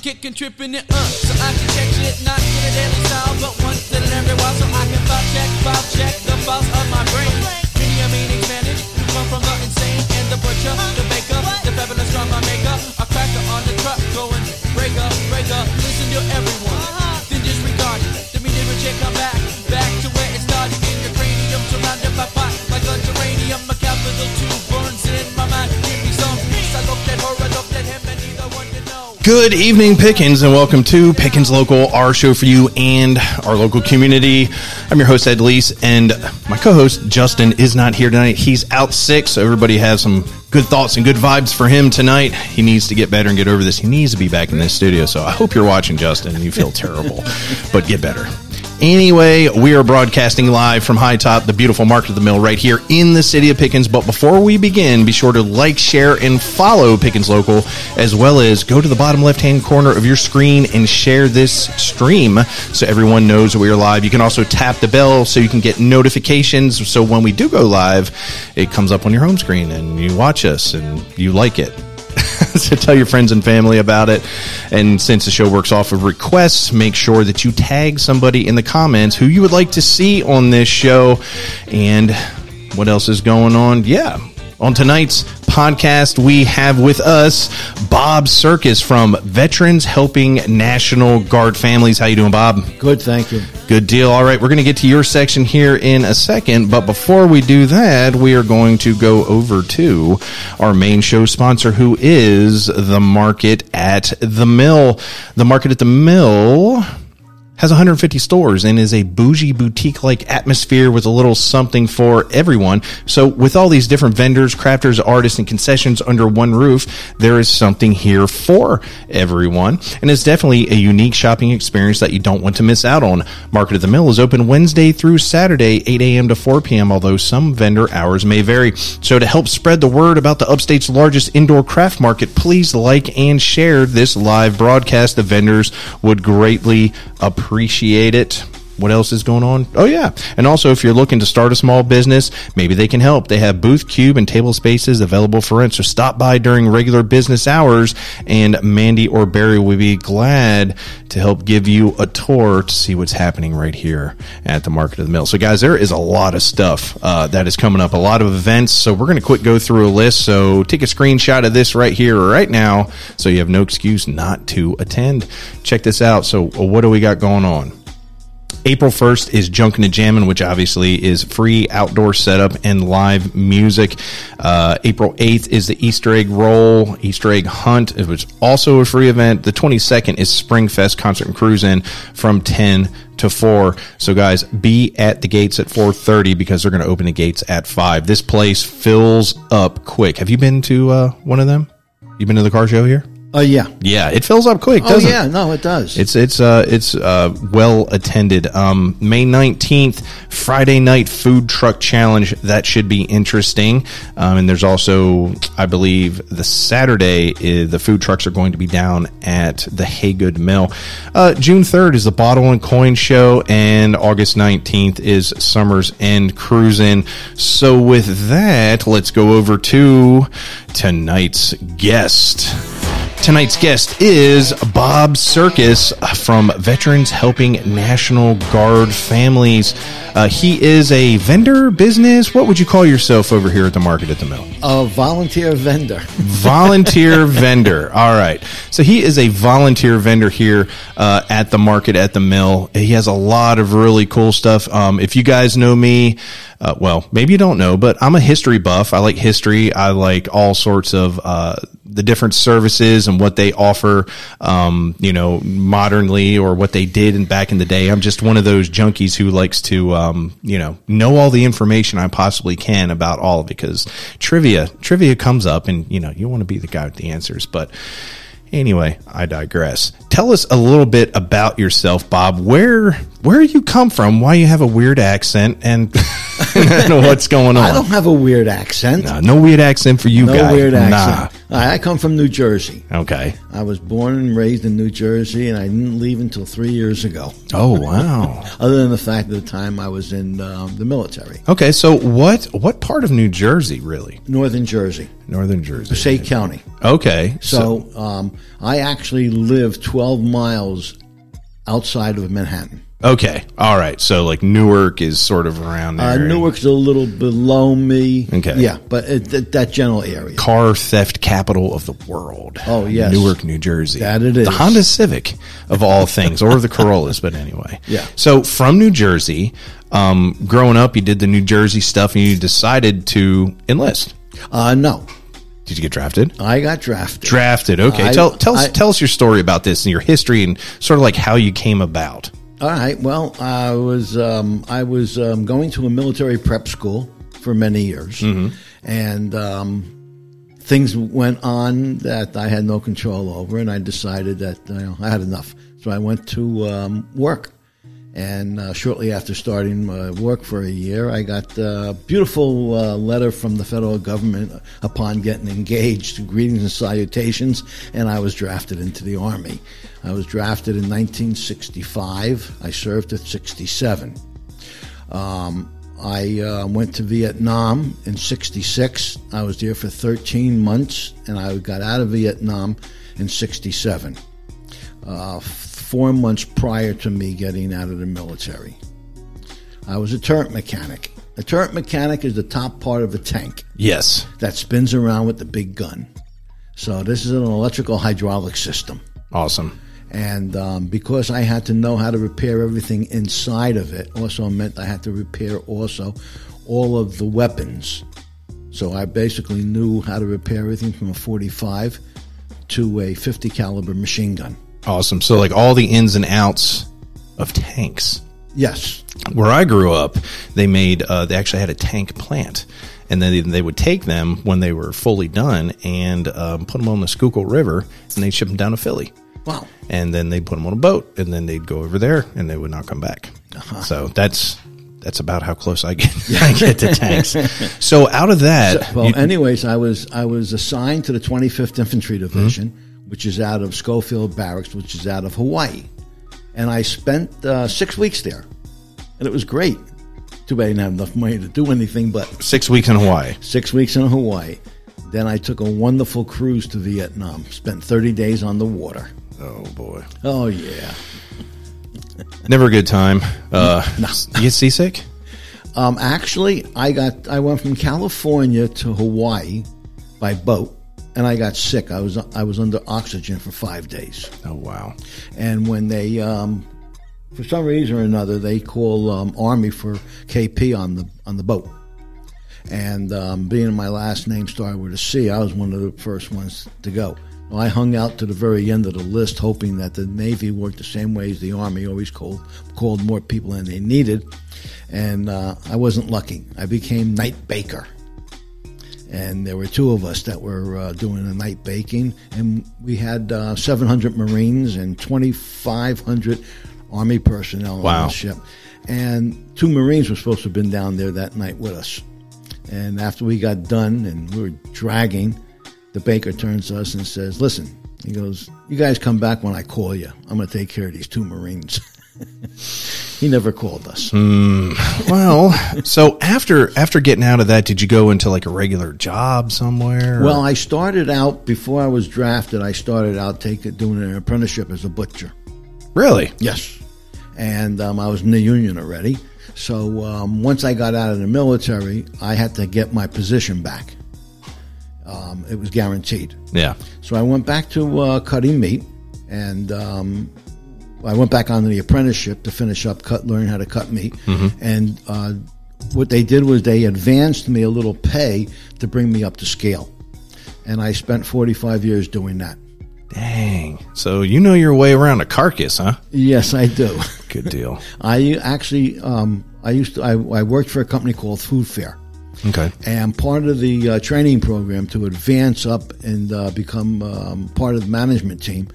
Flipping the kick and tripping it up so I can check shit, not in a daily style, but once in every while so I can file check, file check the files of my brain. Media meanings managed, come from the insane and the butcher, the baker, the fabulous drama maker, a cracker on the truck going breaker, breaker. Listen to everyone, Good evening, Pickens, and welcome to Pickens Local, our show for you and our local community. I'm your host, Ed Leese, and my co host, Justin, is not here tonight. He's out sick, so everybody has some good thoughts and good vibes for him tonight. He needs to get better and get over this. He needs to be back in this studio, so I hope you're watching, Justin, and you feel terrible, but get better. Anyway, we are broadcasting live from High Top, the beautiful Market at the Mill, right here in the city of Pickens. But before we begin, be sure to like, share, and follow Pickens Local, as well as go to the bottom left hand corner of your screen and share this stream so everyone knows we are live. You can also tap the bell so you can get notifications. So when we do go live, it comes up on your home screen and you watch us and you like it. so tell your friends and family about it. And since the show works off of requests, make sure that you tag somebody in the comments who you would like to see on this show. And what else is going on? Yeah. On tonight's podcast, we have with us Bob Circus from Veterans Helping National Guard Families. How you doing, Bob? Good, thank you. Good deal. All right, we're going to get to your section here in a second, but before we do that, we are going to go over to our main show sponsor, who is the Market at the Mill. The Market at the Mill has 150 stores and is a bougie boutique like atmosphere with a little something for everyone. So with all these different vendors, crafters, artists, and concessions under one roof, there is something here for everyone. And it's definitely a unique shopping experience that you don't want to miss out on. Market at the Mill is open Wednesday through Saturday, 8 a.m. to 4 p.m., although some vendor hours may vary. So to help spread the word about the upstate's largest indoor craft market, please like and share this live broadcast. The vendors would greatly appreciate it. What else is going on? Oh yeah. And also if you're looking to start a small business, maybe they can help. They have booth, cube, and table spaces available for rent. So stop by during regular business hours and Mandy or Barry will be glad to help give you a tour to see what's happening right here at the Market at the Mill. So guys, there is a lot of stuff uh, that is coming up, a lot of events. So we're going to quick go through a list. So take a screenshot of this right here, right now, so you have no excuse not to attend. Check this out. So what do we got going on? April 1st is Junkin' and Jammin', which obviously is free outdoor setup and live music. Uh, April 8th is the Easter egg roll, Easter egg hunt. It was also a free event. The 22nd is Springfest concert and cruise in from 10 to 4. So guys, be at the gates at 4:30 because they're going to open the gates at 5. This place fills up quick. Have you been to uh, one of them? You been to the car show here? Oh yeah. Yeah, it fills up quick, Oh doesn't it? yeah. No, it does. It's it's uh it's uh well attended. Um, May nineteenth, Friday night food truck challenge. That should be interesting. Um, and there's also, I believe, the Saturday is, the food trucks are going to be down at the Hagood Mill. Uh, June third is the Bottle and Coin Show, and August nineteenth is Summers End Cruising. So with that, let's go over to tonight's guest. Tonight's guest is Bob Circus from Veterans Helping National Guard Families. Uh, he is a vendor business. What would you call yourself over here at the market at the mill? a volunteer vendor. volunteer vendor. All right. So he is a volunteer vendor here uh, at the market at the mill. He has a lot of really cool stuff. Um, if you guys know me, uh, well, maybe you don't know, but I'm a history buff. I like history. I like all sorts of uh, the different services and what they offer, um, you know, modernly or what they did in back in the day. I'm just one of those junkies who likes to, um, you know, know all the information I possibly can about all because trivia, trivia comes up and, you know, you want to be the guy with the answers. But anyway, I digress. Tell us a little bit about yourself, Bob. Where, where you come from, why you have a weird accent and, what's going on. I don't have a weird accent. Nah, no weird accent for you no guys. weird accent. I I come from New Jersey. Okay. I was born and raised in New Jersey, and I didn't leave until three years ago. Oh wow. Other than the fact that the time I was in um, the military, Okay, so what what part of New Jersey really? Northern Jersey, Northern Jersey. Passaic County. Okay. So um, I actually live 12 miles outside of Manhattan. Okay. All right. So like Newark is sort of around there. Uh, Newark's a little below me. Okay. Yeah, but it, that, that general area. car theft capital of the world. Oh, yes. Newark, New Jersey. That it The. Honda Civic of all things, or the Corollas, but anyway. Yeah. So from New Jersey, um, growing up, you did the New Jersey stuff, and you decided to enlist. Uh, no, Did you get drafted? I got drafted. Drafted. Okay. I- tell tell us I- tell us your story about this and your history and sort of like how you came about. All right. Well, I was um, I was um, going to a military prep school for many years, and um, things went on that I had no control over, and I decided that you know, I had enough. So I went to um, work, and uh, shortly after starting uh, work for a year, I got a beautiful uh, letter from the federal government upon getting engaged, greetings and salutations, and I was drafted into the Army. I was drafted in 1965. I served at 67. Um, I uh, went to Vietnam in 66. I was there for 13 months, and I got out of Vietnam in 67 uh, four months prior to me getting out of the military. I was a turret mechanic. A turret mechanic is the top part of a tank Yes. that spins around with the big gun. So this is an electrical hydraulic system. Awesome. And um, because I had to know how to repair everything inside of it, also meant I had to repair also all of the weapons. So I basically knew how to repair everything from a 45 to a 50 caliber machine gun. Awesome. So like all the ins and outs of tanks. Yes. Where I grew up, they made uh, they actually had a tank plant, and then they, they would take them when they were fully done and um, put them on the Schuylkill River, and they'd ship them down to Philly. Wow. and then they'd put them on a boat, and then they'd go over there, and they would not come back. Uh-huh. So that's that's about how close I get I get to tanks. So out of that, Well, you- anyways, I was I was assigned to the 25th Infantry Division, which is out of Schofield Barracks, which is out of Hawaii, and I spent uh, six weeks there, and it was great. Too bad I didn't have enough money to do anything, but six weeks in Hawaii. six weeks in Hawaii. Then I took a wonderful cruise to Vietnam. Spent 30 days on the water. Oh boy, Oh yeah. never a good time. Uh, You get seasick? Um, actually, I got I went from California to Hawaii by boat, and I got sick. I was I was under oxygen for five days. Oh wow. And when they, um, for some reason or another, they call um, Army for KP on the on the boat. And um, being my last name started with a C, I was one of the first ones to go. I hung out to the very end of the list, hoping that the Navy worked the same way as the Army always called called more people than they needed. And uh, I wasn't lucky. I became night baker and there were two of us that were uh, doing the night baking, and we had uh, 700 Marines and 2,500 Army personnel Wow. on the ship. And two Marines were supposed to have been down there that night with us. And after we got done and we were dragging, the baker turns to us and says, "Listen," he goes, "You guys come back when I call you. I'm going to take care of these two Marines." he never called us. Well, so after after getting out of that, did you go into like a regular job somewhere? or- Well, I started out before I was drafted. I started out taking doing an apprenticeship as a butcher. really? Yes, and um, I was in the union already. So um, once I got out of the military, I had to get my position back. Um, it was guaranteed. Yeah. So I went back to uh, cutting meat, and um, I went back on the apprenticeship to finish up, cut, learn how to cut meat. And uh, what they did was they advanced me a little pay to bring me up to scale. and I spent 45 years doing that. Dang. So you know your way around a carcass, huh? Yes, I do. Good deal. I actually, um, I used to, I, I worked for a company called Food Fair. Okay. And part of the uh, training program to advance up and uh, become um, part of the management team,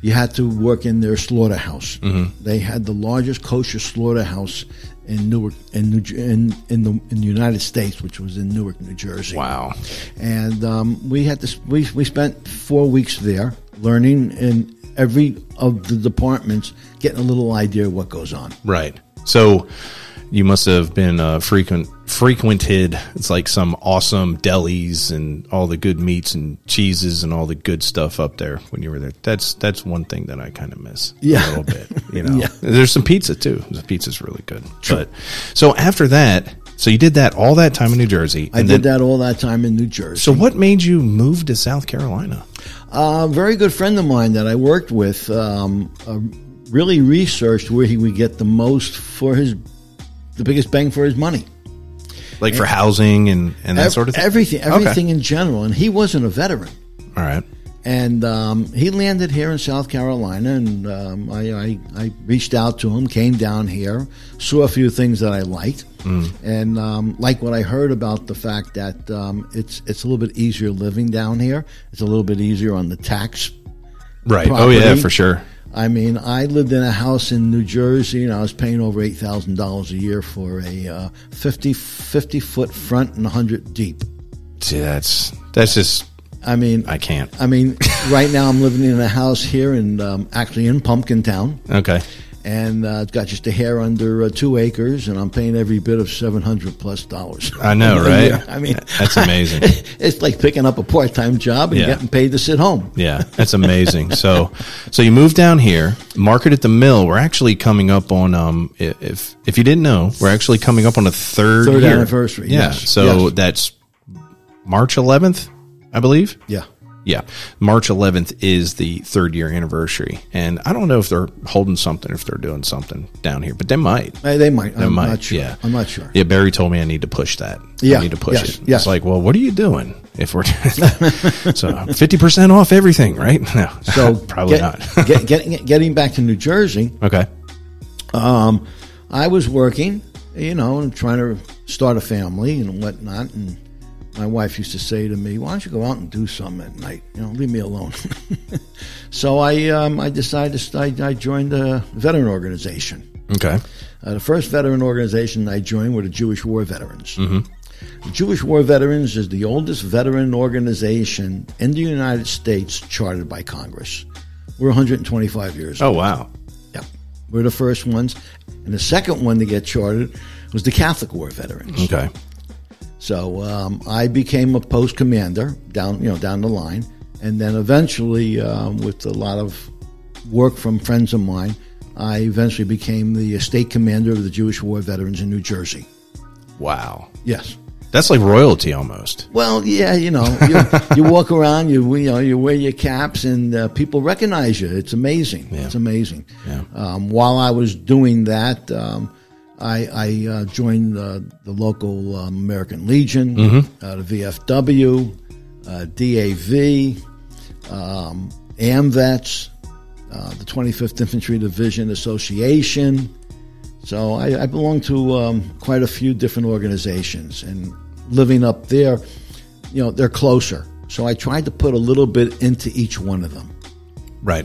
you had to work in their slaughterhouse. Mm-hmm. They had the largest kosher slaughterhouse in Newark, in, New, in in the in the United States, which was in Newark, New Jersey. Wow. And um, we had to we we spent four weeks there learning in every of the departments, getting a little idea of what goes on. Right. So you must have been uh, frequent frequented. It's like some awesome delis and all the good meats and cheeses and all the good stuff up there when you were there. That's that's one thing that I kind of miss Yeah. a little bit. You know, Yeah. there's some pizza too. The pizza's really good. But so after that, so you did that all that time in New Jersey. I did that all that time in New Jersey. So what made you move to South Carolina? A very good friend of mine that I worked with um, uh, really researched where he would get the most for his, the biggest bang for his money. Like for housing and and that Ev- sort of thing. Everything, Okay. everything in general. And he wasn't a veteran. All right. And um, he landed here in South Carolina, and um, I, I, I reached out to him, came down here, saw a few things that I liked, Mm. and um, like what I heard about the fact that um, it's it's a little bit easier living down here. It's a little bit easier on the tax Right. Oh yeah, for sure. I mean, I lived in a house in New Jersey, and I was paying over eight thousand dollars a year for a uh, 50, 50 foot front and hundred deep. See, that's that's just I mean, I can't. I mean, right now I'm living in a house here, in um, actually in Pumpkintown, Okay. And uh, it's got just a hair under uh, two acres, and I'm paying every bit of seven hundred plus dollars. I know, right? year. I mean, That's amazing. it's like picking up a part time job and Yeah. getting paid to sit home. Yeah, that's amazing. so, so you moved down here, market at the mill. We're actually coming up on um, if if you didn't know, we're actually coming up on a third Third year. anniversary, Yeah, yes, so yes. that's March 11th, I believe. Yeah. Yeah, March 11th is the third year anniversary, and I don't know if they're holding something, if they're doing something down here, but they might. Hey, they might. They I'm might. not sure. Yeah, I'm not sure. Yeah, Barry told me I need to push that. Yeah, I need to push yes, it. yes. It's like, well, what are you doing? If we're so fifty percent off everything, right? No, So probably get- not. get, getting getting back to New Jersey, okay. um, I was working, you know, and trying to start a family and whatnot. And my wife used to say to me, "Why don't you go out and do something at night? You know, leave me alone." so I um, I decided to st- I joined a veteran organization. Okay. Uh, the first veteran organization I joined were the Jewish War Veterans. The Jewish War Veterans is the oldest veteran organization in the United States chartered by Congress. We're 125 years old. Oh wow. Yep. We're the first ones. And the second one to get chartered was the Catholic War Veterans. Okay. So um, I became a post commander down, you know, down the line, and then eventually, um, with a lot of work from friends of mine, I eventually became the state commander of the Jewish War Veterans in New Jersey. Wow. Yes. That's like royalty almost. Well, yeah, you know, you, you walk around, you you know, you wear your caps, and uh, people recognize you. It's amazing. Yeah. It's amazing. Yeah. Um, while I was doing that, um, I, I uh, joined uh, the local um, American Legion, Mm-hmm. uh, the VFW, uh, DAV, um, AMVETS, uh, the 25th Infantry Division Association. So I, I belong to um, quite a few different organizations, and living up there, you know, they're closer. So I tried to put a little bit into each one of them, Right.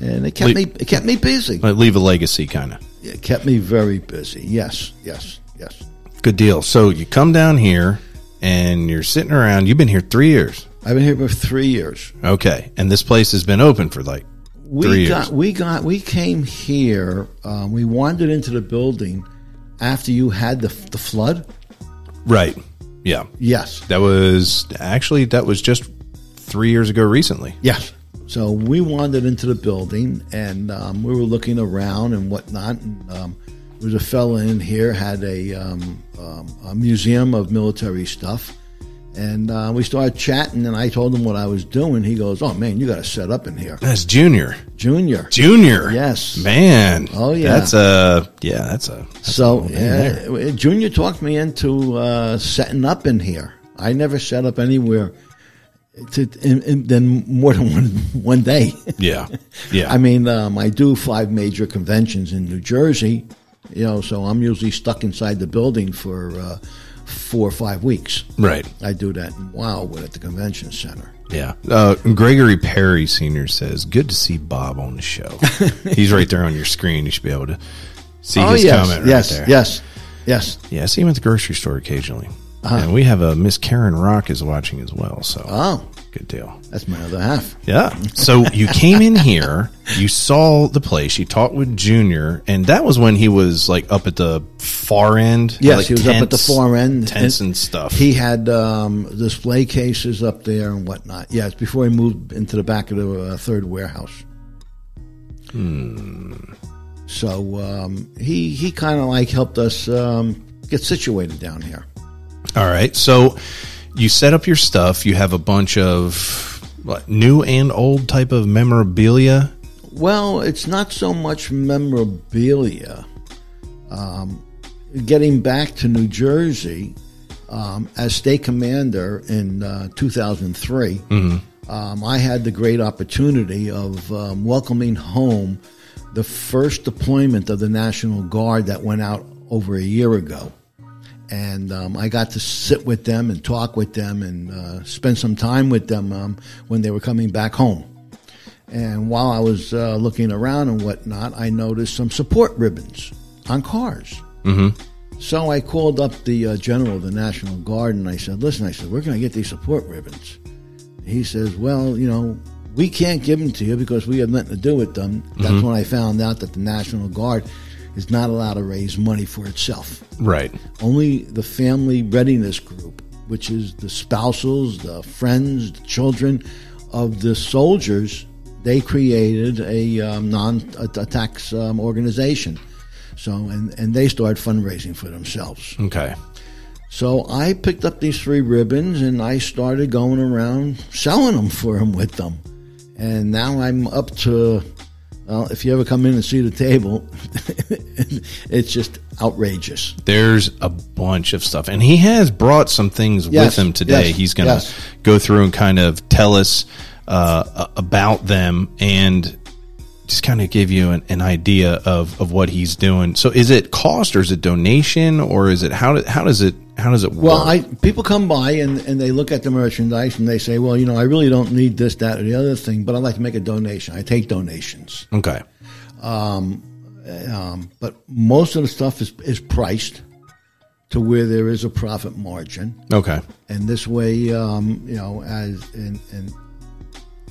and it kept Le- me it kept me busy. Leave a legacy kind of. It kept me very busy. Yes, yes, yes. Good deal. So you come down here and you're sitting around. You've been here three years. I've been here for three years. Okay. And this place has been open for like We three got years. we got we came here. Um, we wandered into the building after you had the the flood. Right. Yeah. Yes, That was actually that was just three years ago recently. Yes. So we wandered into the building and um, we were looking around and whatnot. And um, there was a fellow in here had a, um, um, a museum of military stuff, and uh, we started chatting. And I told him what I was doing. He goes, "Oh man, you got to set up in here, That's Junior. Junior." Junior. Yes. Man. Oh, yeah. That's a yeah. That's a. That's So a uh, Junior talked me into uh, setting up in here. I never set up anywhere to, in, in, than more than one one day. Yeah. Yeah. I mean, um, I do five major conventions in New Jersey, you know, so I'm usually stuck inside the building for uh, four or five weeks. right. I do that in Wildwood at the convention center. Yeah. Uh, Gregory Perry Sr. says, Good to see Bob on the show. He's right there on your screen. You should be able to see his Oh, yes, comment right yes, there. yes, yes. Yeah, I see him at the grocery store occasionally. Uh-huh. And we have a Miss Karen Rock is watching as well. So Oh, good deal. that's my other half. Yeah. So you came in here, you saw the place, you talked with Junior, and that was when he was like up at the far end. Yes, like he was up at the far end. Tents and stuff. He had um, display cases up there and whatnot. Yes, before he moved into the back of the uh, third warehouse. Hmm. So um, he he kind of like helped us um, get situated down here. All right. So you set up your stuff. You have a bunch of what, new and old type of memorabilia. Well, it's not so much memorabilia. Um, getting back to New Jersey um, as state commander in uh, 2003, um, I had the great opportunity of um, welcoming home the first deployment of the National Guard that went out over a year ago. And um, I got to sit with them and talk with them and uh, spend some time with them um, when they were coming back home. And while I was uh, looking around and whatnot, I noticed some support ribbons on cars. Mm-hmm. So I called up the uh, general of the National Guard and I said, "Listen, I said where can I get these support ribbons." He says, "Well, you know, we can't give them to you because we have nothing to do with them." That's when I found out that the National Guard is not allowed to raise money for itself Right. only the family readiness group, which is the spousals, the friends, the children of the soldiers, they created a um, non-tax um, organization. So, and, and they started fundraising for themselves. Okay. So I picked up these three ribbons and I started going around selling them for them with them. And now I'm up to, well, if you ever come in and see the table, it's just outrageous. There's a bunch of stuff, and he has brought some things Yes, with him today. yes, He's going to yes. go through and kind of tell us uh, about them and just kind of give you an, an idea of, of what he's doing. So, is it cost or is it donation or is it how do, how does it how does it work? Well, I people come by and, and they look at the merchandise and they say, well, you know, I really don't need this, that, or the other thing, but I'd like to make a donation. I take donations, okay, um, but most of the stuff is is priced to where there is a profit margin, okay, and this way, um, you know, as and, and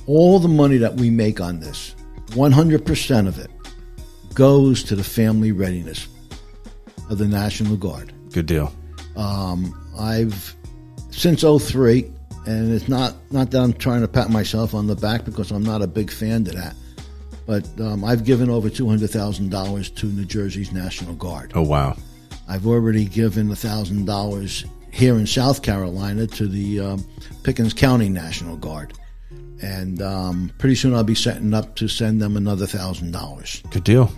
all the money that we make on this, one hundred percent of it goes to the family readiness of the National Guard. good deal. I've since 03 and it's not not that I'm trying to pat myself on the back because I'm not a big fan of that. But um, I've given over two hundred thousand dollars to New Jersey's National Guard. Oh wow, I've already given thousand dollars here in South Carolina to the um, Pickens County National Guard, and um, pretty soon I'll be setting up to send them another thousand dollars. good deal.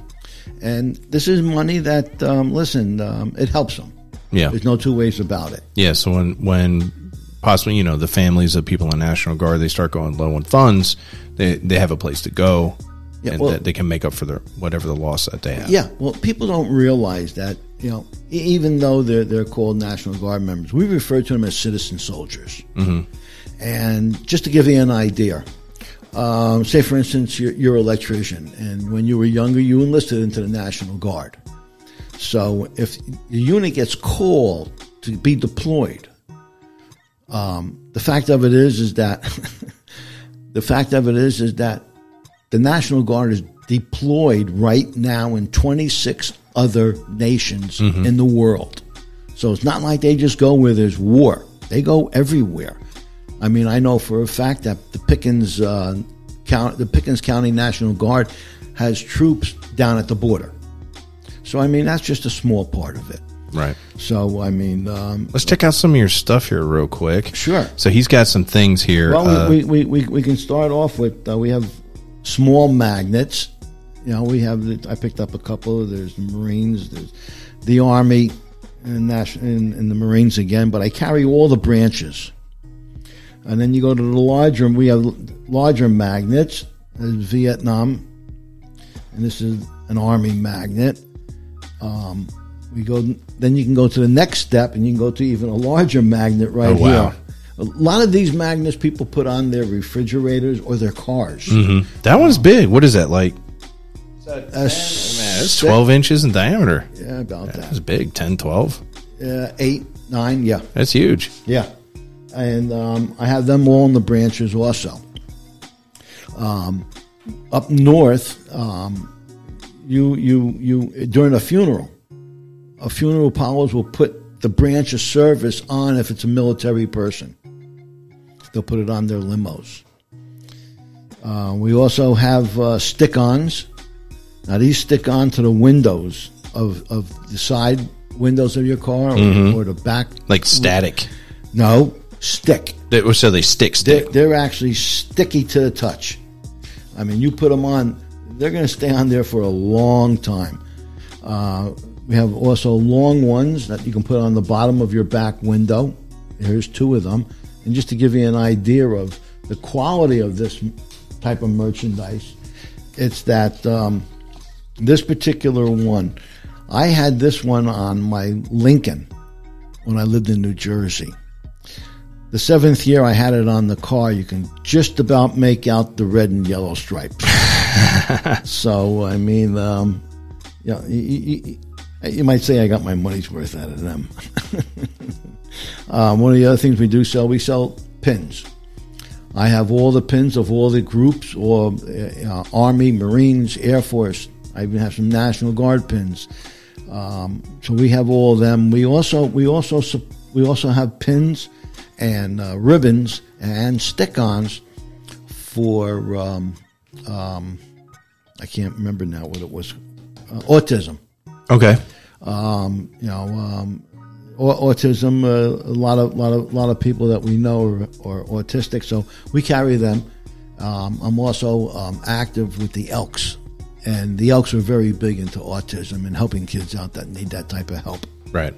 And this is money that um, listen, um, it helps them. Yeah, There's no two ways about it. Yeah, so when when possibly you know the families of people in National Guard they start going low on funds, they they have a place to go, Yeah, and well- that they can make up for their whatever the loss that they have. Yeah, well, people don't realize that you know, even though they're they're called National Guard members, we refer to them as citizen soldiers. Mm-hmm. And just to give you an idea, um, say for instance, you're, you're an electrician, and when you were younger, you enlisted into the National Guard. So if the unit gets called to be deployed, um, the fact of it is is that the fact of it is is that the National Guard is deployed right now in 26 other nations in the world. So it's not like they just go where there's war. They go everywhere. I mean, I know for a fact that the Pickens uh, count, the Pickens County National Guard has troops down at the border. So I mean, that's just a small part of it. Right. So I mean, um, Let's check out some of your stuff here real quick. Sure. So he's got some things here. Well, uh, we, we, we, we can start off with uh, we have small magnets. You know, we have. The, I picked up a couple. There's the Marines. There's the Army, and, National, and, and the Marines again. But I carry all the branches. And then you go to the larger, we have larger magnets. There's Vietnam, and this is an army magnet. Um, we go, then you can go to the next step, and you can go to even a larger magnet right Oh, wow. here. A lot of these magnets people put on their refrigerators or their cars. That one's big. What is that like? Uh, Man, it's 12 inches in diameter. Yeah, about That's that. big. 10, 12. Uh, eight, nine, yeah. That's huge. Yeah, and um, I have them all in the branches also. Um, up north, um, you you you during a funeral, a funeral powers will put the branch of service on if it's a military person. They'll put it on their limos. Uh, we also have uh, stick-ons. Now these stick on to the windows of, of the side windows of your car or, or the back. Like static. No, stick. They- So they stick, They're, stick. they're actually sticky to the touch. I mean, you put them on, they're going to stay on there for a long time. Uh, we have also long ones that you can put on the bottom of your back window. Here's two of them. And just to give you an idea of the quality of this type of merchandise, it's that um, this particular one, I had this one on my Lincoln when I lived in New Jersey. The seventh year I had it on the car, you can just about make out the red and yellow stripes. so, I mean, um, yeah, you, you, you might say I got my money's worth out of them. um, one of the other things we do sell, we sell pins. I have all the pins of all the groups, or uh, Army, Marines, Air Force. I even have some National Guard pins. Um, so we have all of them. We also we also we also have pins and uh, ribbons and stick-ons for um, um, I can't remember now what it was. Uh, autism. Okay. Um, you know, um, au- autism. Uh, a lot of lot of lot of people that we know are, are autistic, so we carry them. Um, I'm also um, active with the Elks, and the Elks are very big into autism and helping kids out that need that type of help. Right.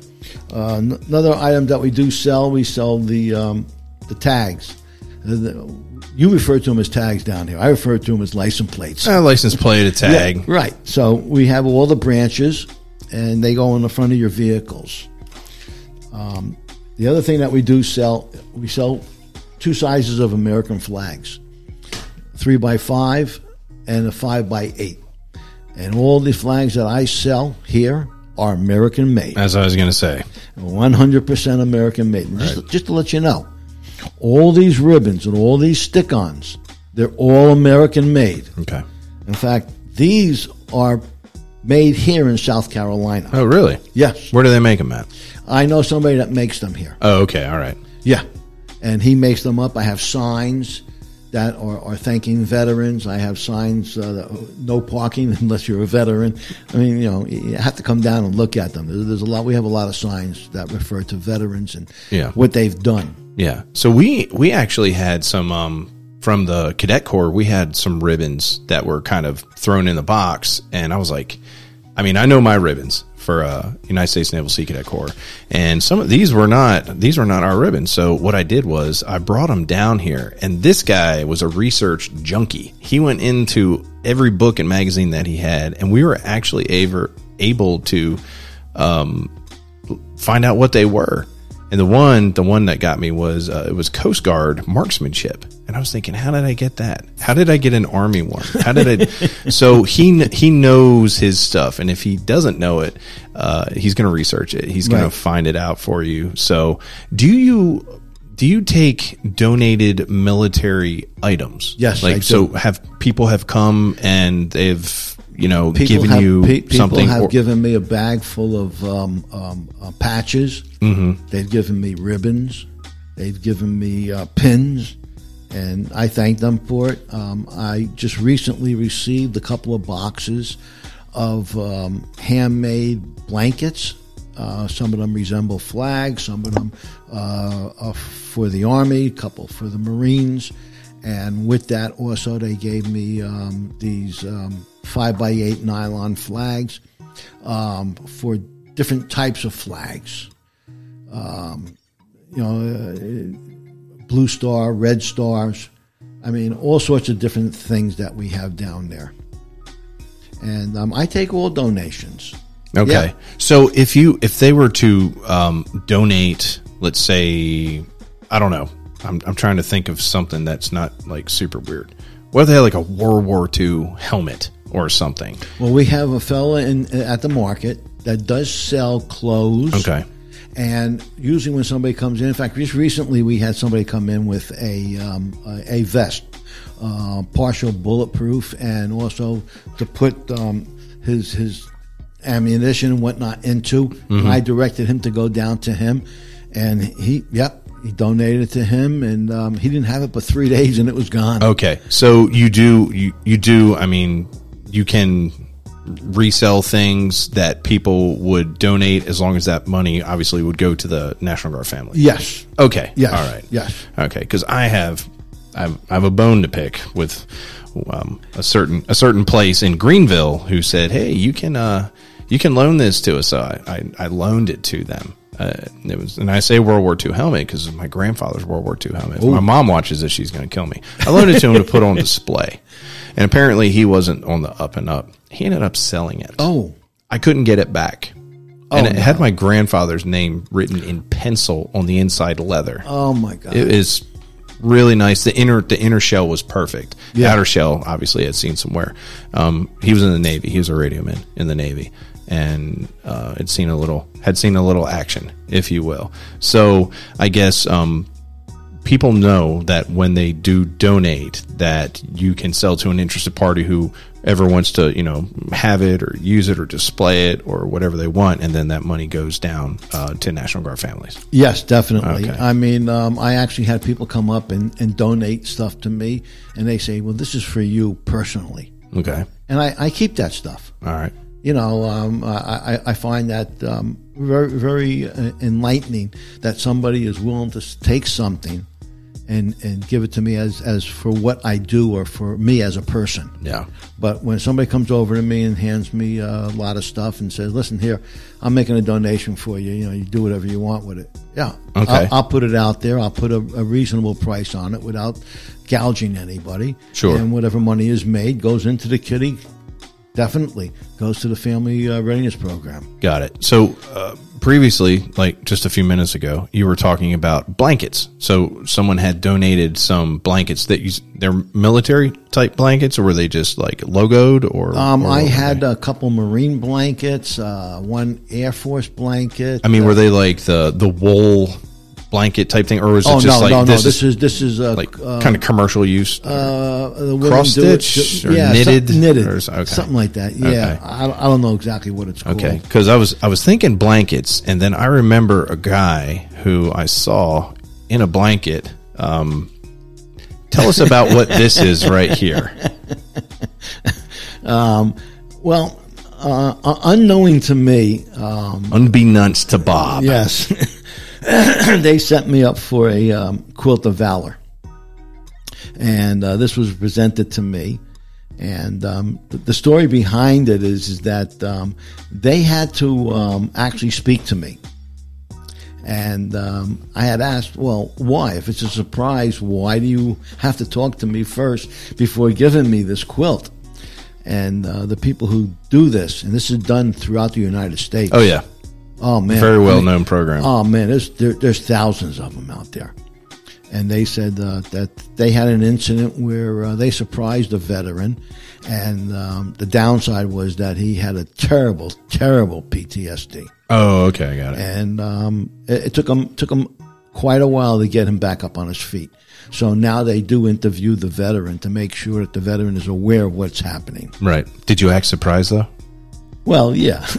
Uh, n- another item that we do sell, we sell the um, the tags. Uh, the- you refer to them as tags down here. I refer to them as license plates. A license plate, a tag. Yeah, right. So we have all the branches, and they go in the front of your vehicles. Um, the other thing that we do sell, we sell two sizes of American flags, three by five and a five by eight, and all the flags that I sell here are American made. As I was going to say. 100% American made. And Just, just to let you know, all these ribbons and all these stick ons, they're all American made. Okay. In fact, these are made here in South Carolina. Oh, really? Yes. Where do they make them at? I know somebody that makes them here. Oh, okay. All right. Yeah. And he makes them up. I have signs that are, are thanking veterans. I have signs, uh, that, no parking unless you're a veteran. I mean, you know, you have to come down and look at them. There's, there's a lot, we have a lot of signs that refer to veterans and Yeah. what they've done. Yeah. So we we actually had some um from the cadet corps. We had some ribbons that were kind of thrown in the box, and I was like, I mean, I know my ribbons for uh, United States Naval Sea Cadet Corps, and some of these were not these were not our ribbons. So what I did was I brought them down here, and this guy was a research junkie. He went into every book and magazine that he had, and we were actually able able to um, find out what they were. And the one, the one that got me was uh, it was Coast Guard marksmanship, and I was thinking, how did I get that? How did I get an Army one? How did I? so he he knows his stuff, and if he doesn't know it, uh, he's going to research it. He's going Right. to find it out for you. So do you? Do you take donated military items? Yes, like so. Have people have come and they've you know given have, you pe- people something? have or- given me a bag full of um, um, uh, patches. Mm-hmm. They've given me ribbons. They've given me uh, pins, and I thank them for it. Um, I just recently received a couple of boxes of um, handmade blankets. Uh, some of them resemble flags. Some of them uh, are for the Army. A couple for the Marines. And with that, also, they gave me um, these um, 5 by 8 nylon flags um, for different types of flags. Um, you know, uh, Blue Star, Red Stars. I mean, all sorts of different things that we have down there. And um, I take all donations. Okay. Yeah. So if you if they were to um, donate, let's say, I don't know, I'm I'm trying to think of something that's not like super weird. What if they had like a World War II helmet or something? Well, we have a fella in at the market that does sell clothes. Okay. And usually, when somebody comes in, in fact, just recently we had somebody come in with a um, a, a vest, uh, partial bulletproof, and also to put um, his his ammunition and whatnot into. I directed him to go down to him, and he, yep, he donated it to him, and um, he didn't have it but three days, and it was gone. Okay. So you do you you do I mean you can resell things that people would donate as long as that money obviously would go to the National Guard family. Yes. Okay. Yes. All right. Yes. Okay. Because I have, I have, I have a bone to pick with um, a certain a certain place in Greenville who said, "Hey, you can uh, you can loan this to us." So I I, I loaned it to them. Uh, it was, and I say World War II helmet because my grandfather's World War II helmet. If my mom watches this, she's going to kill me. I loaned it to him to put on display, and apparently he wasn't on the up and up. He ended up selling it. Oh. I couldn't get it back. Oh, and it no. had my grandfather's name written in pencil on the inside leather. Oh my God. It is really nice. The inner the inner shell was perfect. The Yeah. outer shell, obviously, I'd seen somewhere. Um, he was in the Navy. He was a radio man in the Navy, and uh, had seen a little had seen a little action, if you will. So I guess um, people know that when they do donate, that you can sell to an interested party who ever wants to, you know, have it or use it or display it or whatever they want, and then that money goes down uh, to National Guard families. Yes, definitely. Okay. I mean, um, I actually had people come up and, and donate stuff to me, and they say, "Well, this is for you personally," Okay, and I, I keep that stuff. all right. You know, um, I, I- find that um, very very uh, enlightening that somebody is willing to take something and and give it to me as as for what I do or for me as a person. Yeah. But when somebody comes over to me and hands me a lot of stuff and says, "Listen here, I'm making a donation for you. You know, you do whatever you want with it." Yeah, Okay. I'll, I'll put it out there. I'll put a, a reasonable price on it without gouging anybody. Sure. And whatever money is made goes into the kitty. Definitely goes to the family uh, readiness program. Got it. So uh, previously, like just a few minutes ago, you were talking about blankets. So someone had donated some blankets that you they're military type blankets, or were they just like logoed? Or Um, or I had they? a couple Marine blankets, uh, one Air Force blanket. I mean, were they like the the wool blanket type thing, or was it oh just no, like no, no! this, This is this is uh, like uh, kind of commercial use? uh, the Cross stitch or yeah, knitted some- knitted, or okay. something like that. Yeah, Okay. I, I don't know exactly what it's called. Okay, because I was I was thinking blankets, and then I remember a guy who I saw in a blanket. Um, tell us about what this is right here. Um, Well, uh, uh, unknowing to me, um, Unbeknownst to Bob. yes, they sent me up for a um, quilt of valor, and uh, this was presented to me. And um, th- the story behind it is, is that um, they had to um, actually speak to me. And um, I had asked, well, why? If it's a surprise, why do you have to talk to me first before giving me this quilt? And uh, the people who do this, and this is done throughout the United States. Oh yeah, Oh man, very I well mean, known program. Oh man, there's there, there's thousands of them out there, and they said uh, that they had an incident where uh, they surprised a veteran, and um, the downside was that he had a terrible, terrible PTSD, oh okay, I got it. and um, it, it took him took him quite a while to get him back up on his feet. So now they do interview the veteran to make sure that the veteran is aware of what's happening. Right? Did you act surprised though? Well, yeah,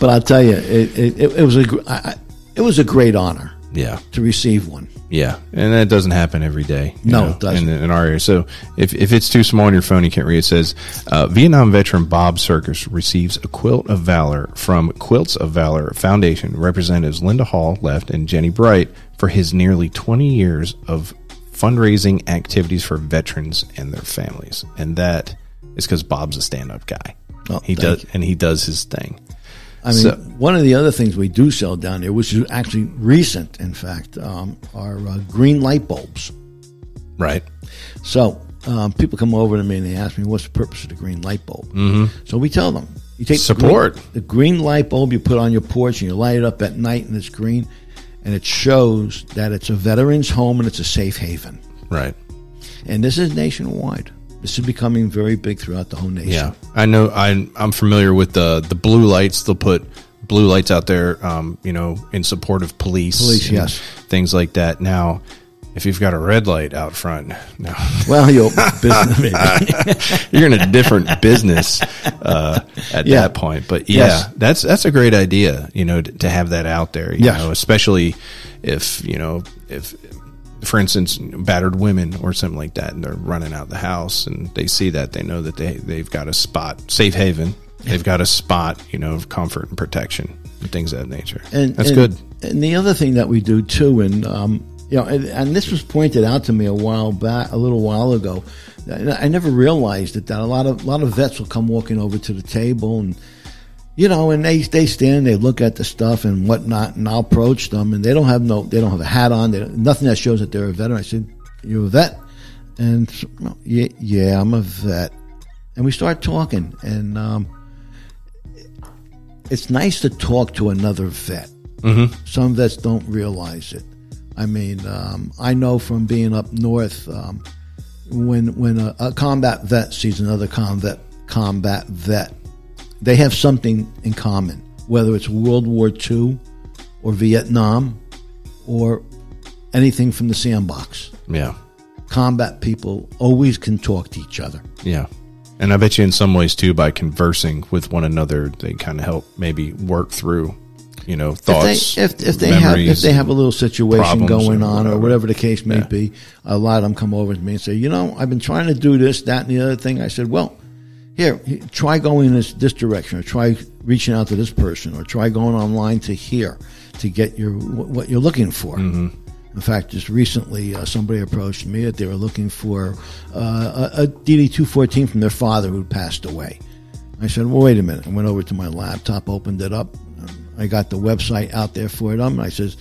but I'll tell you, it, it, it was a gr- I, I- it was a great honor Yeah. to receive one. Yeah, and that doesn't happen every day. you No, know, it doesn't. In, in our area. So if, if it's too small on your phone, you can't read. It says uh, Vietnam veteran Bob Circus receives a quilt of valor from Quilts of Valor Foundation representatives Linda Hall left and Jenny Bright for his nearly 20 years of fundraising activities for veterans and their families, and that is because Bob's a stand-up guy. Oh, he does, you. and he does his thing. I mean, So- one of the other things we do sell down there, which is actually recent, in fact, um, are uh, green light bulbs. Right. So um, people come over to me and they ask me, "What's the purpose of the green light bulb?" Mm-hmm. So we tell them, "You take the green- Support. the green, light bulb you put on your porch and you light it up at night, and it's green, and it shows that it's a veteran's home and it's a safe haven." Right. And this is nationwide. This is becoming very big throughout the whole nation. Yeah, I know. I I'm familiar with the the blue lights. They'll put blue lights out there, um, you know, in support of police, Police, yes. things like that. Now, if you've got a red light out front, no, Well, you open business, maybe. you're in a different business uh, at Yeah. that point. But yeah, Yes. that's that's a great idea. You know, to, to have that out there. You Yes. know, especially if you know if. For instance, battered women or something like that, and they're running out the house, and they see that they know that they they've got a spot, safe haven. They've got a spot, you know, of comfort and protection and things of that nature. And That's and- good. And the other thing that we do too, and um, you know, and, and this was pointed out to me a while back, a little while ago. I never realized it that a lot of a lot of vets will come walking over to the table and. You know, and they they stand, they look at the stuff and whatnot, and I'll approach them, and they don't have no, they don't have a hat on, they, nothing that shows that they're a veteran. I said, "You're a vet," and yeah, yeah, I'm a vet, and we start talking, and um, it's nice to talk to another vet. Mm-hmm. Some vets don't realize it. I mean, um, I know from being up north, um, when when a, a combat vet sees another combat combat vet, they have something in common, whether it's World War II or Vietnam or anything from the sandbox. Yeah. Combat people always can talk to each other. Yeah. And I bet you in some ways too, by conversing with one another, they kind of help maybe work through, you know, thoughts. If they, if, if they have if they have a little situation going or on or whatever. whatever the case may Yeah. be, a lot of them come over to me and say, you know, I've been trying to do this, that, and the other thing. I said, well, here, try going in this this direction, or try reaching out to this person, or try going online to here to get your wh- what you're looking for. Mm-hmm. In fact, just recently, uh, somebody approached me that they were looking for uh, a, a DD two fourteen from their father who passed away. I said, "Well, wait a minute." I went over to my laptop, opened it up. um, I got the website out there for them. I says,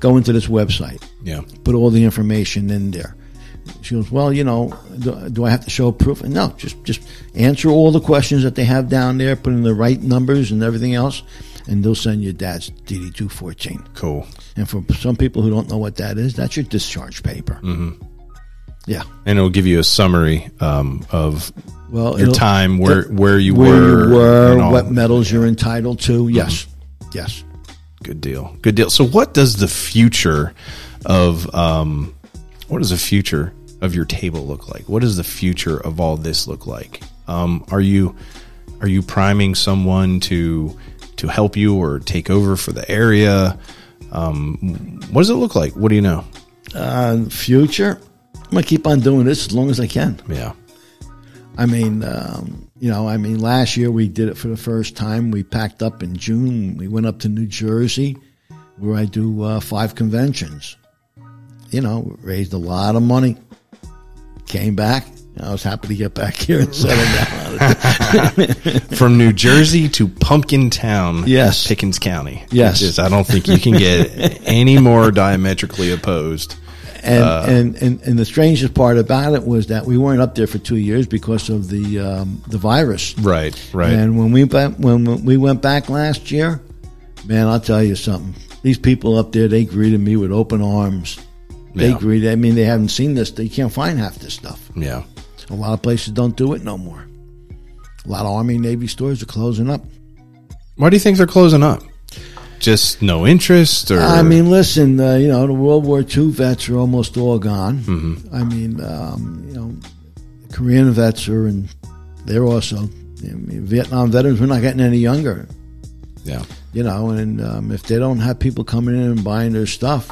"Go into this website, yeah. put all the information in there." She goes, "Well, you know, do, do I have to show proof?" And no, just just answer all the questions that they have down there, put in the right numbers and everything else, and they'll send you dad's DD two fourteen. Cool. And for some people who don't know what that is, that's your discharge paper. Mm-hmm. Yeah. And it'll give you a summary um, of Well, your time, where where you where were, you were, what medals you're entitled to. Yes. Yes. Good deal. Good deal. So, what does the future of um, what does the future of your table look like? What does the future of all this look like? Um, are you are you priming someone to to help you or take over for the area? Um, what does it look like? What do you know? Uh, future, I'm going to keep on doing this as long as I can. Yeah. I mean, um, you know, I mean, last year we did it for the first time. We packed up in June. We went up to New Jersey where I do uh, five conventions. You know, raised a lot of money. Came back. I was happy to get back here and settle down. From New Jersey to Pumpkintown, Yes. Pickens County. Yes. Which is- I don't think you can get any more diametrically opposed. And, Uh, and, and, and the strangest part about it was that we weren't up there for two years because of the um, the virus. Right, right. And when we when we went back last year, man, I'll tell you something. These people up there, they greeted me with open arms. They Yeah. greeted. I mean, they haven't seen this. They can't find half this stuff. yeah. A lot of places don't do it no more. A lot of Army Navy stores are closing up. Why do you think they're closing up? Just no interest, or I mean, listen, uh, you know, the World War II vets are almost all gone. I mean, um, you know, Korean vets are, and they're also I mean, Vietnam veterans. We're not getting any younger, yeah, you know. And um, if they don't have people coming in and buying their stuff,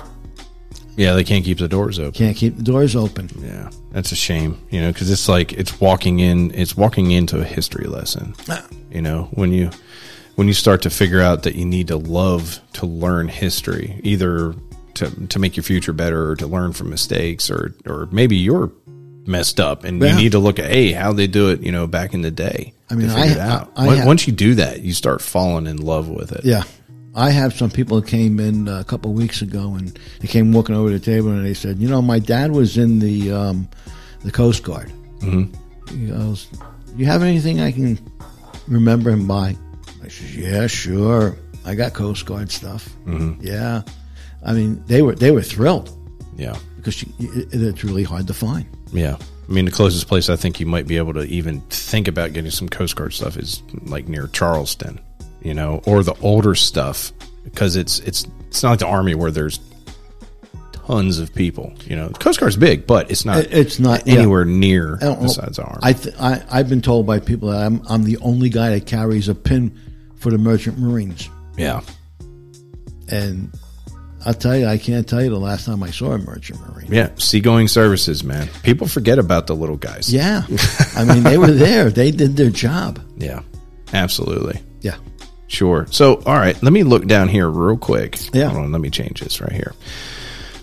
yeah, they can't keep the doors open. can't keep the doors open. Yeah, that's a shame, you know, because it's like it's walking in, it's walking into a history lesson. Ah. You know, when you when you start to figure out that you need to love to learn history, either to to make your future better, or to learn from mistakes, or or maybe you're messed up and Yeah. you need to look at hey how they do it, you know, back in the day. I mean, I, figure it out. I, I Once you do that, you start falling in love with it. Yeah. I have some people that came in a couple of weeks ago and they came walking over to the table and they said, you know, my dad was in the um, the Coast Guard. Mm-hmm. He goes, "Do you have anything I can remember him by? I said, yeah, sure. I got Coast Guard stuff. Mm-hmm. Yeah. I mean, they were they were thrilled Yeah. because you, it, it's really hard to find. Yeah. I mean, the closest place I think you might be able to even think about getting some Coast Guard stuff is like near Charleston, you know, or the older stuff because it's it's it's not like the Army where there's tons of people. You know, the Coast Guard's big, but it's not. It's not- yeah. anywhere near besides the army. I, th- I I've been told by people that I'm I'm the only guy that carries a pin for the Merchant Marines. yeah. And I'll tell you, I can't tell you the last time I saw a merchant marine. Yeah, seagoing services, man. People forget about the little guys. Yeah. I mean, they were there. They did their job. Yeah, absolutely. Yeah. Sure. So, all right, let me look down here real quick. Yeah. Hold on, let me change this right here.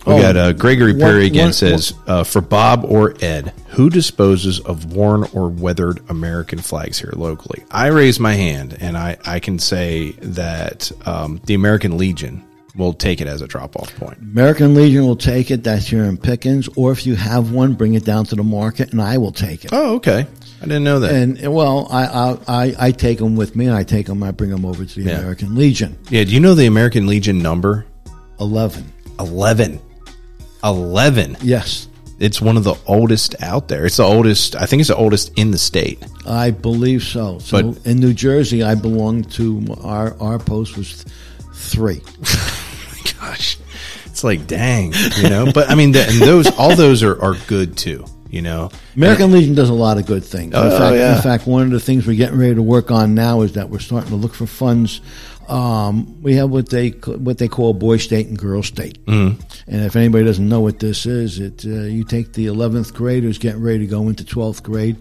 We Oh, got uh, Gregory Perry again one- says, uh, for Bob or Ed, who disposes of worn or weathered American flags here locally? I raise my hand, and I, I can say that um, the American Legion will take it as a drop off point. American Legion will take it. That's here in Pickens. Or if you have one, bring it down to the market and I will take it. Oh, okay. I didn't know that. And well, I, I I I take them with me, and I take them. I bring them over to the Yeah. American Legion. yeah, do you know the American Legion number? Eleven. 11. 11. Yes, It's one of the oldest out there. It's the oldest, I think it's the oldest in the state. I believe so. So But- in New Jersey, I belong to our our post was three. Gosh, it's like, dang, you know? But I mean, the, and those, all those are, are good too, you know? American Legion does a lot of good things. In, Oh, fact, yeah. in fact, one of the things we're getting ready to work on now is that we're starting to look for funds. Um, we have what they what they call boy state and girl state. Mm. And if anybody doesn't know what this is, it uh, you take the 11th graders getting ready to go into 12th grade,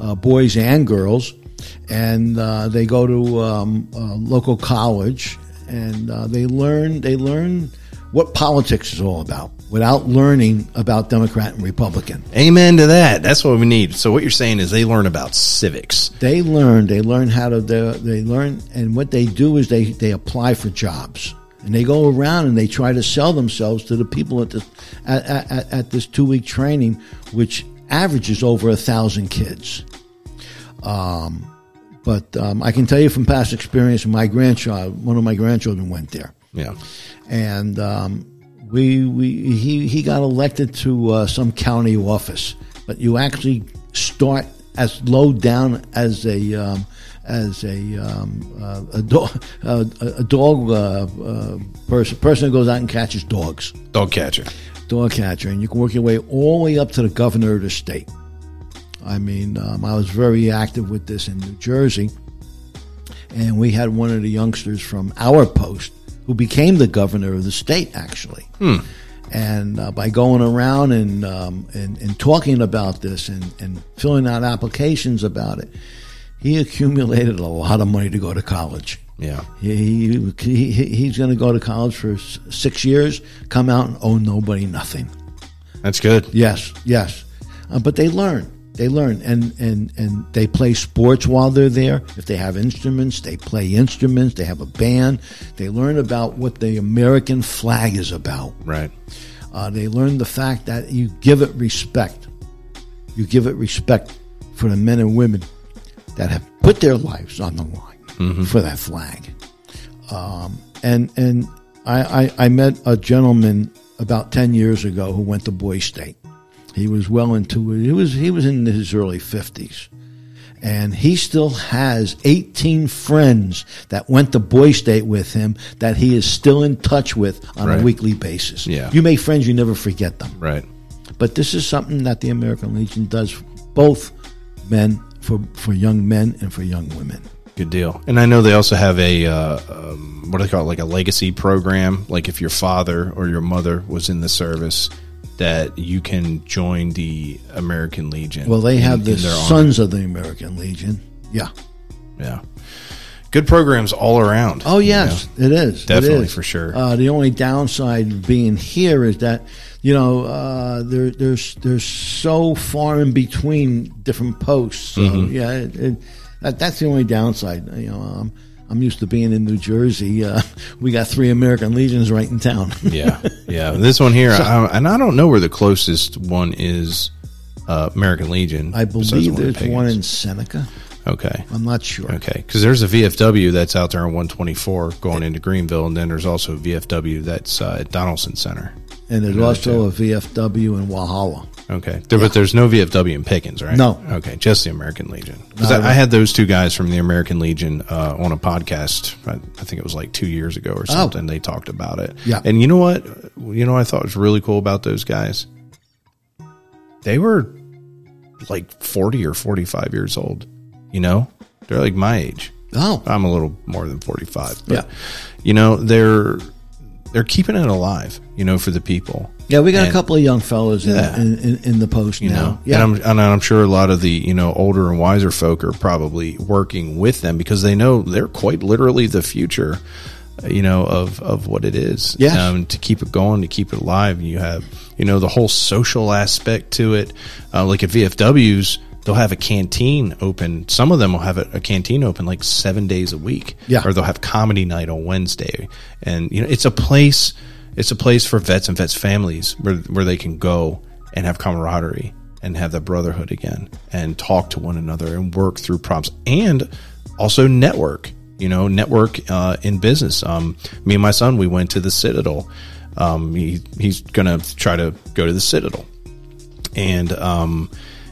uh, boys and girls, and uh, they go to um, a local college and uh, they learn they learn what politics is all about without learning about Democrat and Republican. Amen to that. That's what we need. So what you're saying is they learn about civics. They learn. They learn how to. They, they learn, and what they do is they they apply for jobs, and they go around and they try to sell themselves to the people at this at, at, at this two week training, which averages over a thousand kids. Um, but um, I can tell you from past experience, my grandchild, one of my grandchildren went there Yeah. and um, we we he he got elected to uh, some county office, but you actually start as low down as a um, as a um, uh, a dog uh, a dog uh, uh, person person who goes out and catches dogs, Dog catcher. dog catcher, and you can work your way all the way up to the governor of the state. I mean, um, I was very active with this in New Jersey, and we had one of the youngsters from our post who became the governor of the state, actually. And uh, by going around and, um, and and talking about this and, and filling out applications about it, he accumulated a lot of money to go to college. Yeah. He, he, he he's going to go to college for six years, come out and owe nobody nothing. That's good. Yes, yes. Uh, but they learn. They learn, and, and, and they play sports while they're there. If they have instruments, they play instruments. They have a band. They learn about what the American flag is about. Right. Uh, they learn the fact that you give it respect. You give it respect for the men and women that have put their lives on the line for that flag. Um, and and I, I, I met a gentleman about ten years ago who went to Boy State. He was well into it. He was he was in his early fifties, and he still has eighteen friends that went to Boy State with him that he is still in touch with on Right. a weekly basis. Yeah. you make friends, you never forget them. Right. But this is something that the American Legion does both men for for young men and for young women. Good deal. And I know they also have a uh, um, what do they call it? Like a legacy program. Like if your father or your mother was in the service, that you can join the American Legion. Well, they in- have the in their honor. Sons of the American Legion. Yeah. Yeah. Good programs all around. Oh yes, it is. Definitely, is. for sure. Uh, the only downside being here is that you know uh, there, there's there's so far in between different posts. So, Mm-hmm. Yeah, it, it, that, that's the only downside. You know, um, I'm used to being in New Jersey. Uh, we got three American Legions right in town. yeah, yeah. This one here, I, and I don't know where the closest one is. Uh, American Legion. I believe one there's one in Seneca. Okay. I'm not sure. Okay, because there's a VFW that's out there on 124 going into Greenville, and then there's also a VFW that's uh, at Donaldson Center. And there's also a VFW in Walhalla. Okay, there, but there's no VFW in Pickens, right? No. Okay, just the American Legion. Because I, I had those two guys from the American Legion uh, on a podcast. I, I think it was like two years ago or something. They talked about it. Oh. Yeah. and you know what? You know what I thought was really cool about those guys. They were like 40 or 45 years old. You know, they're like my age. Oh, I'm a little more than 45. But, Yeah. You know, they're they're keeping it alive, you know, for the people. Yeah, we got a couple of young fellows in, Yeah. in, in, in the post You now. know, yeah, and I'm and I'm sure a lot of the you know older and wiser folk are probably working with them because they know they're quite literally the future, uh, you know, of of what it is. Yes. um, to keep it going, to keep it alive. You have you know the whole social aspect to it. Uh, like at VFWs, they'll have a canteen open. Some of them will have a, a canteen open like seven days a week. Yeah. or they'll have comedy night on Wednesday, and you know it's a place. It's a place for vets and vets families where where they can go and have camaraderie and have that brotherhood again and talk to one another and work through problems and also network. You know, network uh, in business. Um, me and my son, we went to the Citadel. Um, he, he's gonna try to go to the Citadel, and um,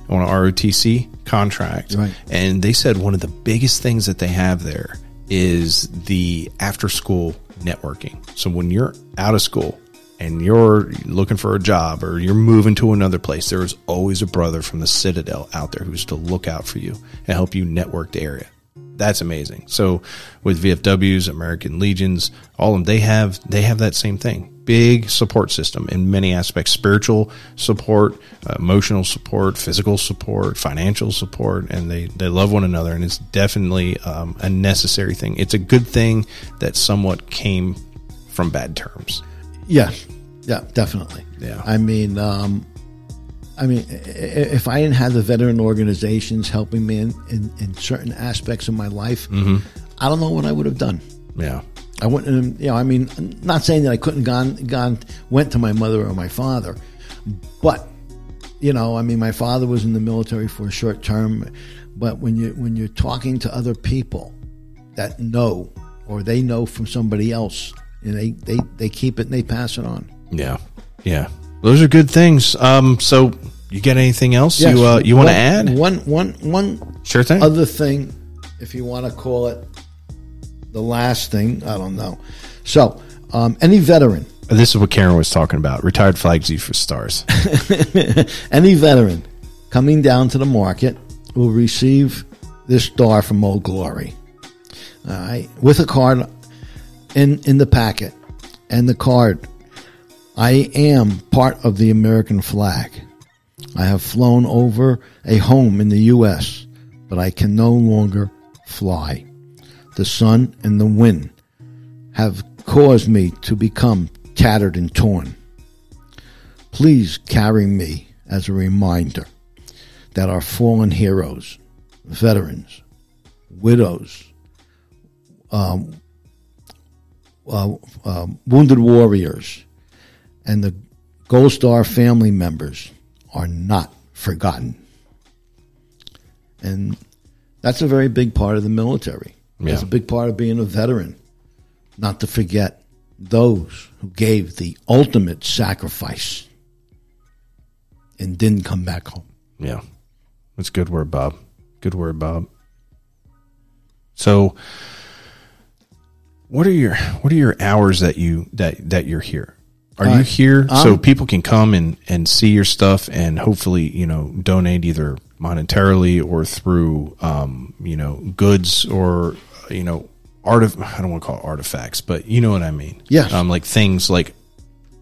on an ROTC contract. Right. And they said one of the biggest things that they have there is the after school networking. So when you're out of school and you're looking for a job or you're moving to another place, there is always a brother from the Citadel out there who's to look out for you and help you network the area. That's amazing. So with VFWs, American Legions, all of them, they have they have that same thing. Big support system in many aspects: spiritual support, uh, emotional support, physical support, financial support, and they they love one another. And it's definitely um, a necessary thing. It's a good thing that somewhat came from bad terms. yeah, yeah, definitely. Yeah. I mean, um, I mean, if I didn't have the veteran organizations helping me in, in, in certain aspects of my life, Mm-hmm. I don't know what I would have done. Yeah, I wouldn't, you know, I mean, not saying that I couldn't gone gone went to my mother or my father, but you know, I mean, my father was in the military for a short term, but when you when you're talking to other people that know or they know from somebody else, and they they they keep it and they pass it on. yeah, yeah. Those are good things. Um, so you got anything else Yes. you uh, you want to add? one one one Sure thing. other thing, if you want to call it the last thing, I don't know. So, um, any veteran This is what Karen was talking about. Retired flag chief for stars. any veteran coming down to the market will receive this star from Old Glory. All right, with a card in in the packet, and the card. I am part of the American flag. I have flown over a home in the U.S., but I can no longer fly. The sun and the wind have caused me to become tattered and torn. Please carry me as a reminder that our fallen heroes, veterans, widows, um, uh, um, wounded warriors, and the Gold Star family members are not forgotten. And that's a very big part of the military. It's a big part of being a veteran, not to forget those who gave the ultimate sacrifice and didn't come back home. Yeah. That's a good word, Bob. Good word, Bob. So what are your what are your hours that you that that you're here? Are you Uh, here so um, people can come and and see your stuff and hopefully, you know, donate either monetarily or through um, you know, goods or you know, art of I don't want to call it artifacts, but you know what I mean. Yeah. Um like things like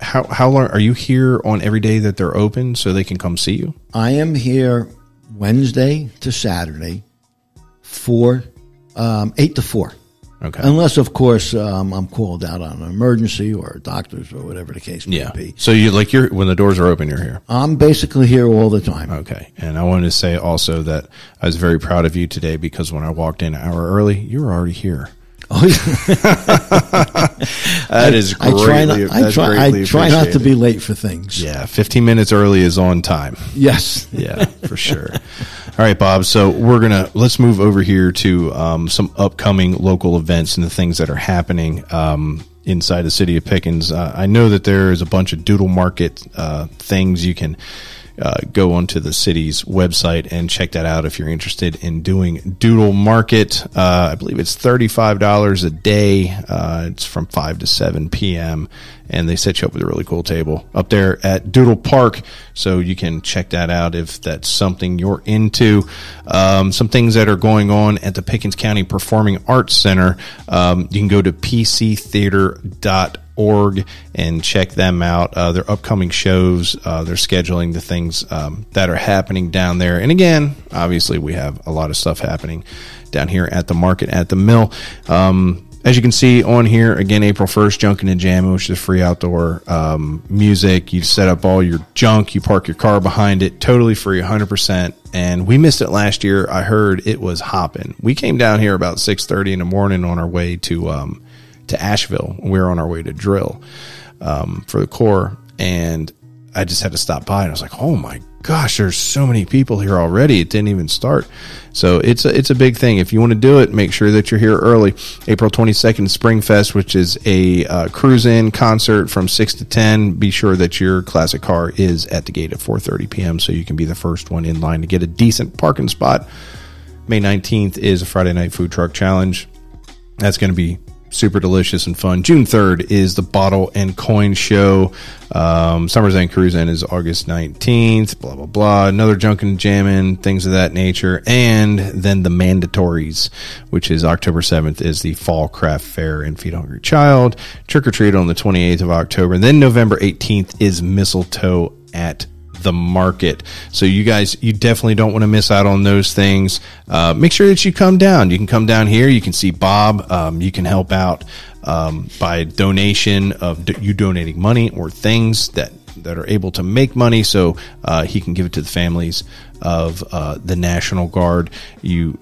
how how long are you here on every day that they're open so they can come see you? I am here Wednesday to Saturday, four, um, eight to four. Okay. Unless, of course, um, I'm called out on an emergency or doctor's or whatever the case may Yeah. be. So you like you're when the doors are open, you're here. I'm basically here all the time. Okay. And I wanted to say also that I was very proud of you today because when I walked in an hour early, you were already here. Oh, yeah. That is I greatly, try not. I try. I try not to be late for things. Yeah, 15 minutes early is on time. Yes. Yeah, for sure. All right, Bob. So we're gonna let's move over here to um, some upcoming local events and the things that are happening um, inside the city of Pickens. Uh, I know that there is a bunch of doodle market uh, things you can. Uh, go onto the city's website and check that out if you're interested in doing Doodle Market. Uh, I believe it's $35 a day. Uh, it's from 5 to 7 p.m. And they set you up with a really cool table up there at Doodle Park. So you can check that out if that's something you're into. Um, some things that are going on at the Pickens County Performing Arts Center. Um, you can go to pctheater.org org and check them out. Uh, their upcoming shows, uh, they're scheduling the things um, that are happening down there. And again, obviously, we have a lot of stuff happening down here at the market at the mill. Um, as you can see on here, again, April 1st, Junkin' and Jamming, which is free outdoor um, music. You set up all your junk, you park your car behind it, totally free, 100%. And we missed it last year. I heard it was hopping. We came down here about 6.30 in the morning on our way to um, to Asheville. We were on our way to drill um, for the Corps, and I just had to stop by, and I was like, "Oh my gosh, there's so many people here already. It didn't even start." So it's a, it's a big thing. If you want to do it, make sure that you're here early. April 22nd, Springfest, which is a uh, cruise-in concert from six to ten. Be sure that your classic car is at the gate at 4:30 p.m. so you can be the first one in line to get a decent parking spot. May 19th is a Friday night food truck challenge. That's going to be super delicious and fun. June 3rd is the Bottle and Coin Show. Um, Summer's End Cruise-In is August 19th, blah, blah, blah. Another Junkin' and Jammin', things of that nature. And then the Mandatories, which is October 7th, is the Fall Craft Fair and Feed Hungry Child. Trick or Treat on the 28th of October. And then November 18th is Mistletoe at the market. So you guys, you definitely don't want to miss out on those things. Uh, make sure that you come down. You can come down here. You can see Bob. Um, you can help out um, by donation of d- you donating money or things that that are able to make money, so uh, he can give it to the families of uh, the National Guard. You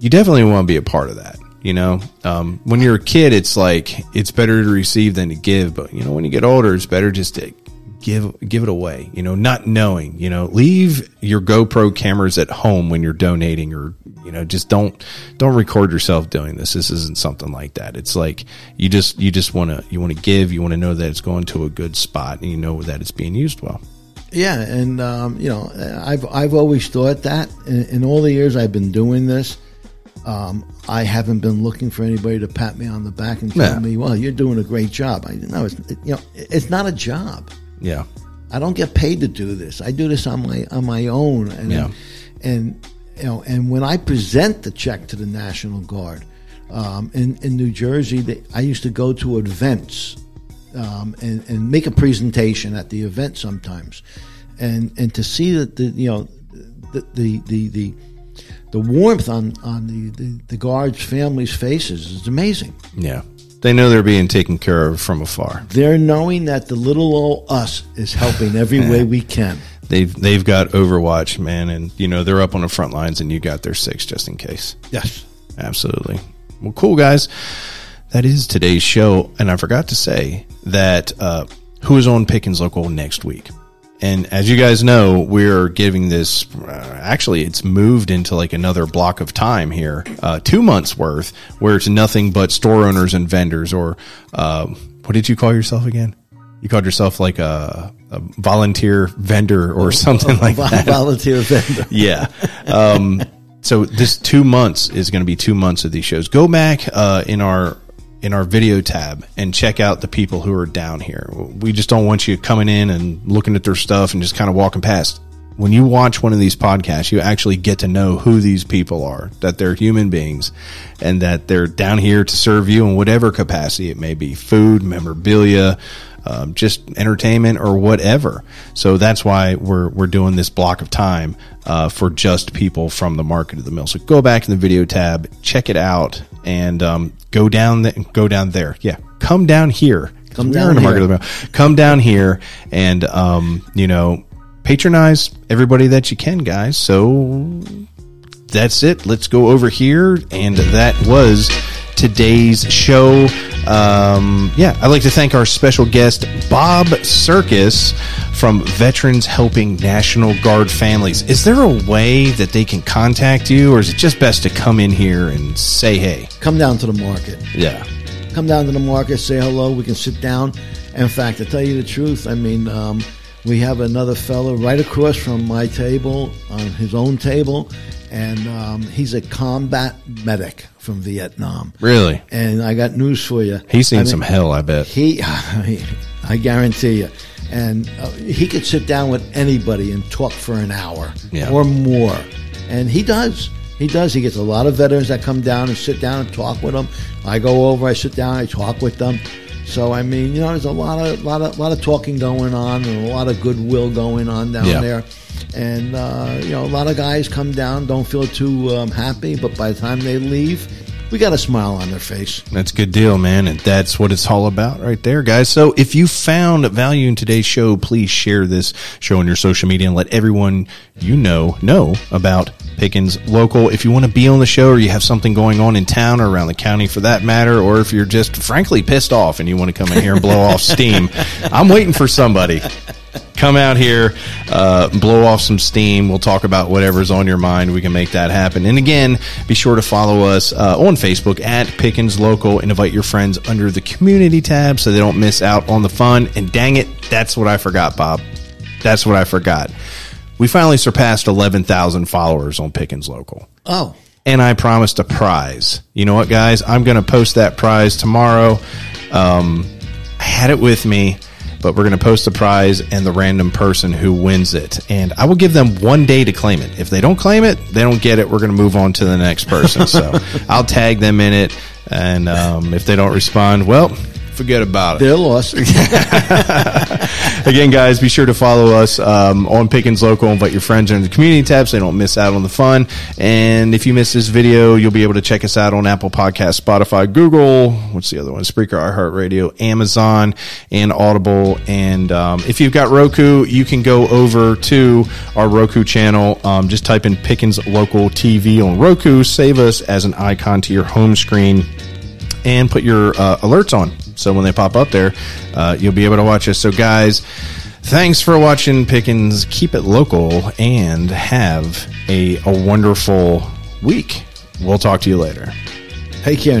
you definitely want to be a part of that. You know, um, when you're a kid, it's like it's better to receive than to give. But you know, when you get older, it's better just to give give it away. You know, not knowing. You know, leave your GoPro cameras at home when you're donating, or you know, just don't don't record yourself doing this. This isn't something like that. It's like you just you just want to you want to give. You want to know that it's going to a good spot, and you know that it's being used well. Yeah, and um, you know, I've I've always thought that in, in all the years I've been doing this, um, I haven't been looking for anybody to pat me on the back and tell Yeah. me, "Well, you're doing a great job." I no, it's it, you know, it's not a job. Yeah, I don't get paid to do this. I do this on my on my own, and Yeah. and you know, and when I present the check to the National Guard um, in in New Jersey, they, I used to go to events um, and and make a presentation at the event sometimes, and and to see that the you know the the the, the the warmth on on the, the, the guards' families' faces is amazing. yeah. They know they're being taken care of from afar. They're knowing that the little old us is helping every way we can. They've they've got Overwatch, man, and you know they're up on the front lines, and you got their six just in case. Yes. Absolutely. Well, cool, guys. That is today's show. And I forgot to say that uh, who is on Pickens Local next week? And as you guys know, we're giving this, uh, actually, it's moved into like another block of time here, uh, two months worth, where it's nothing but store owners and vendors, or uh, what did you call yourself again? You called yourself like a, a volunteer vendor or something like that Volunteer vendor. yeah. Um, so this two months is going to be two months of these shows. Go back uh, in our in our video tab and check out the people who are down here. We just don't want you coming in and looking at their stuff and just kind of walking past. When you watch one of these podcasts, you actually get to know who these people are, that they're human beings and that they're down here to serve you in whatever capacity it may be food, memorabilia, um, just entertainment or whatever. So that's why we're we're doing this block of time uh, for just people from the market of the mill. So go back in the video tab, check it out, and um, go down the, go down there. Yeah, come down here. Come down here. Market of the Mill. Come down here and um, you know patronize everybody that you can, guys. So that's it. Let's go over here. And that was today's show. Um, yeah, I'd like to thank our special guest, Bob Circus from Veterans Helping National Guard Families. Is there a way that they can contact you, or is it just best to come in here and say hey? Come down to the market. Yeah. come down to the market, say hello. We can sit down. In fact, to tell you the truth, I mean, um, we have another fellow right across from my table on his own table, and um, he's a combat medic from Vietnam. Really? And I got news for you. He's seen I mean, some hell, I bet. He, I guarantee you. And uh, he could sit down with anybody and talk for an hour Yeah. or more. And he does. He does. He gets a lot of veterans that come down and sit down and talk with them. I go over, I sit down, I talk with them. So I mean, you know, there's a lot of lot of lot of talking going on and a lot of goodwill going on down Yeah. there. And uh, you know, a lot of guys come down, don't feel too um, happy, but by the time they leave, we got a smile on their face. That's a good deal, man. And that's what it's all about right there, guys. So if you found value in today's show, please share this show on your social media and let everyone you know know about Pickens Local. If you want to be on the show or you have something going on in town or around the county for that matter, or if you're just frankly pissed off and you want to come in here and blow off steam, I'm waiting for somebody come out here, uh, blow off some steam. We'll talk about whatever's on your mind. We can make that happen. And again, be sure to follow us uh, on Facebook at Pickens Local and invite your friends under the community tab so they don't miss out on the fun. And dang it, that's what I forgot, Bob. That's what I forgot. We finally surpassed 11,000 followers on Pickens Local Oh, and I promised a prize. You know what, guys? I'm going to post that prize tomorrow. Um, I had it with me, but we're going to post the prize and the random person who wins it. And I will give them one day to claim it. If they don't claim it, they don't get it. We're going to move on to the next person. So I'll tag them in it. And um, if they don't respond, well, forget about it. they're lost. Again, guys, be sure to follow us um, on Pickens Local. Invite your friends into the community tab so they don't miss out on the fun. And if you miss this video, you'll be able to check us out on Apple Podcasts, Spotify, Google. What's the other one? Spreaker, iHeartRadio, Amazon, and Audible. And um, if you've got Roku, you can go over to our Roku channel. Um, just type in Pickens Local TV on Roku. Save us as an icon to your home screen and put your uh, alerts on. So when they pop up there, uh, you'll be able to watch us. So, guys, thanks for watching Pickens. Keep it local and have a, a wonderful week. We'll talk to you later. Take care